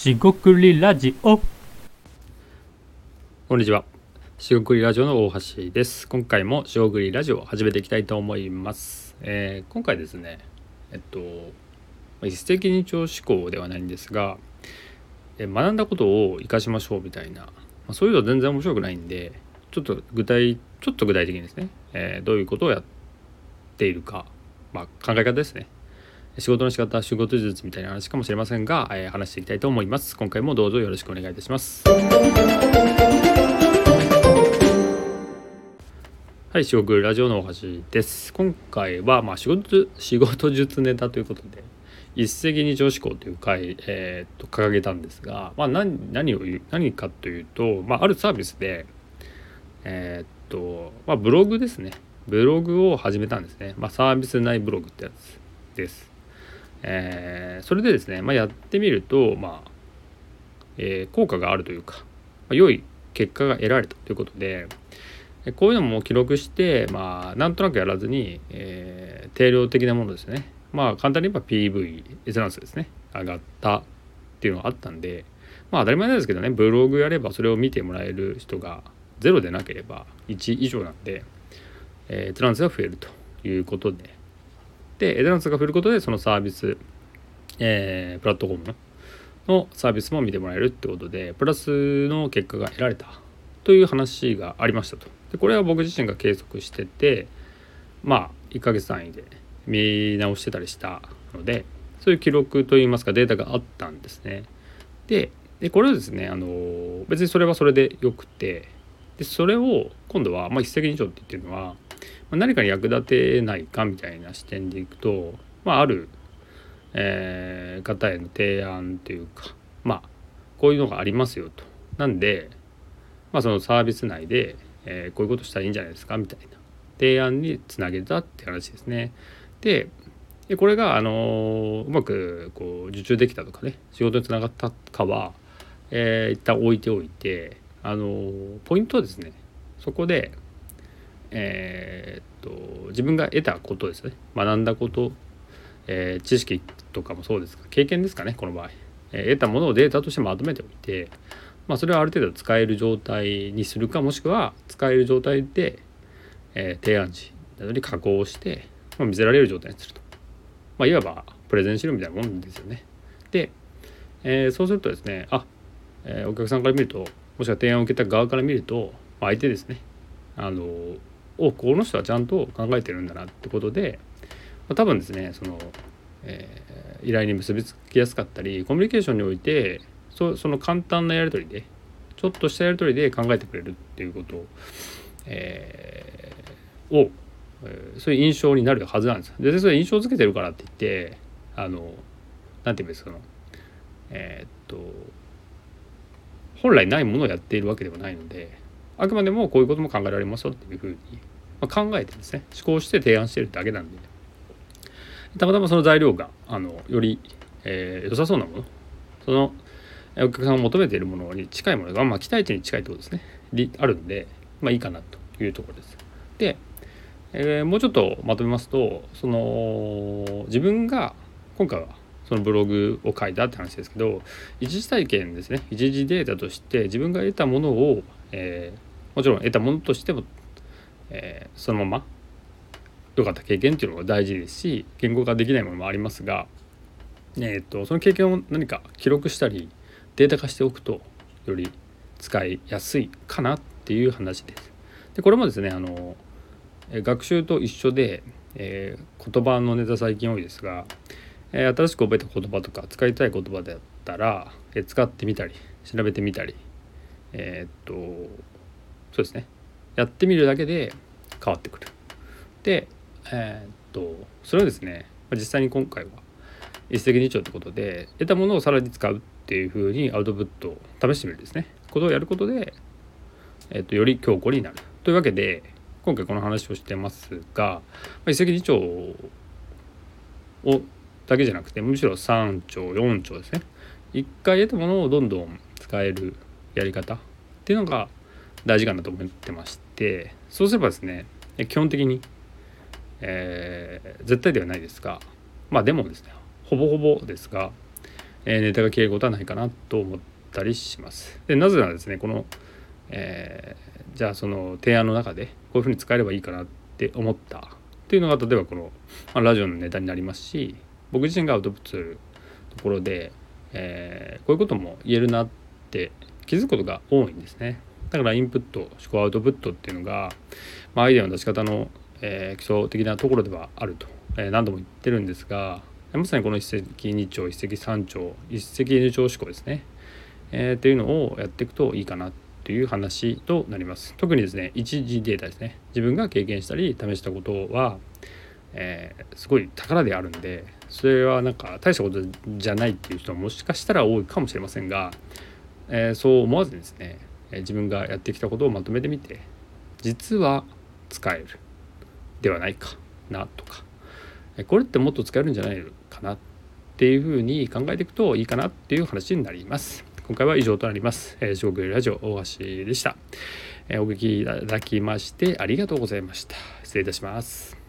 しごくりラジオこんにちは。しごくりラジオの大橋です。今回もしごくりラジオを始めていきたいと思います。えー今回ですね、えっと、ま一石二鳥思考ではないんですが、えー学んだことを活かしましょうみたいな、まあ、そういうの全然面白くないんで、ちょっと具体、ちょっと具体的にですね、えーどういうことをやっているか、まあ、考え方ですね。仕事の仕方、仕事術みたいな話かもしれませんが、えー話していきたいと思います。今回もどうぞよろしくお願いいたします。はい、仕事ラジオの大橋です。今回は、まあ、仕事仕事術ネタということで、一石二鳥思考という回、えーと掲げたんですが、まあ、何何を何かというと、まあ、あるサービスで、えーっと、まあ、ブログですね。ブログを始めたんですね。まあ、サービス内ブログってやつです。えーそれでですね、まあ、やってみると、まあえー効果があるというか、まあ、良い結果が得られたということで、えこういうのも記録して、まあ、なんとなくやらずに、えー定量的なものですね。まあ、簡単に言えば PV、閲覧数ですね。上がったっていうのがあったんで、まあ、当たり前なんですけどね、ブログやればそれを見てもらえる人がゼロでなければ1以上なんで、えー閲覧数が増えるということで、で、閲覧数が増えることで、そのサービス、えープラットフォームのサービスも見てもらえるってことで、プラスの結果が得られたという話がありましたと。で、これは僕自身が計測してて、まあ、1ヶ月単位で見直してたりしたので、そういう記録といいますかデータがあったんですね。で、これはですね、あの別にそれはそれでよくて、でそれを今度は、まあ、一石二鳥って言ってるのは、何かに役立てないかみたいな視点でいくと、まあ、ある、えー方への提案というかまあこういうのがありますよと。なんで、まあ、そのサービス内で、えーこういうことしたらいいんじゃないですかみたいな提案につなげたって話ですね。でこれが、あのうまくこう受注できたとかね仕事につながったかは、えー一旦置いておいて、あのポイントはですねそこで、えーっと自分が得たことですね。学んだこと、えー知識とかもそうですが経験ですかねこの場合、えー得たものをデータとしてまとめておいて、まあ、それをある程度使える状態にするかもしくは使える状態で、えー提案時などに加工して、まあ、見せられる状態にすると、まあ、いわばプレゼン資料みたいなもんですよね。で、えーそうするとですねあ、えーお客さんから見るともしくは提案を受けた側から見ると、相手ですね。あのおこの人はちゃんと考えてるんだなってことで、まあ、多分ですねその、えー依頼に結びつきやすかったりコミュニケーションにおいてそその簡単なやり取りでちょっとしたやり取りで考えてくれるっていうことを、えーを、えーそういう印象になるはずなんですよ。でそれ印象づけてるからって言ってあのなんていうんですかそのえーっと本来ないものをやっているわけではないのであくまでもこういうことも考えられますよっていうふうに、まあ、考えてですね思考して提案してるだけなんで。たまたまその材料があのより、えー良さそうなもの。そのお客さんが求めているものに近いものが、まあ、期待値に近いってことですね。あるんで、まあ、いいかなというところです。で、えーもうちょっとまとめますとその自分が今回はそのブログを書いたって話ですけど一時体験ですね。一時データとして自分が得たものを、えーもちろん得たものとしても、えーそのまま良かった経験っていうのが大事ですし言語化できないものもありますが、えー、とその経験を何か記録したりデータ化しておくとより使いやすいかなっていう話です。でこれもですねあの学習と一緒で、えー言葉のネタ最近多いですが、えー新しく覚えた言葉とか使いたい言葉だったら、えー使ってみたり調べてみたりえっとそうですねやってみるだけで変わってくる。でえーっとそれをですね実際に今回は一石二鳥ってことで得たものをさらに使うっていうふうにアウトプットを試してみるですね。ことをやることで、えーっとより強固になる。というわけで今回この話をしてますが、まあ、一石二鳥をだけじゃなくてむしろ3兆4兆ですね。一回得たものをどんどん使えるやり方っていうのが大事かなと思ってましてそうすればですね基本的に、えー絶対ではないですがまあでもですねほぼほぼですが、えーネタが消えることはないかなと思ったりします。でなぜならですねこの、えーじゃあその提案の中でこういうふうに使えればいいかなって思ったっていうのが例えばこの、まあ、ラジオのネタになりますし僕自身がアウトプットするところで、えーこういうことも言えるなって気づくことが多いんですね。だからインプット思考アウトプットっていうのが、まあ、アイデアの出し方の、えー基礎的なところではあると、えー何度も言ってるんですがまさにこの一石二鳥一石三鳥一石二鳥思考ですね、えーっていうのをやっていくといいかなっていう話となります。特にですね一時データですね。自分が経験したり試したことは、えーすごい宝であるんでそれはなんか大したことじゃないっていう人ももしかしたら多いかもしれませんが、えーそう思わずにですね自分がやってきたことをまとめてみて実は使えるではないかなとかえこれってもっと使えるんじゃないかなっていうふうに考えていくといいかなっていう話になります。今回は以上となります。えー、四国ラジオ大橋でした。えーお聞きいただきましてありがとうございました。失礼いたします。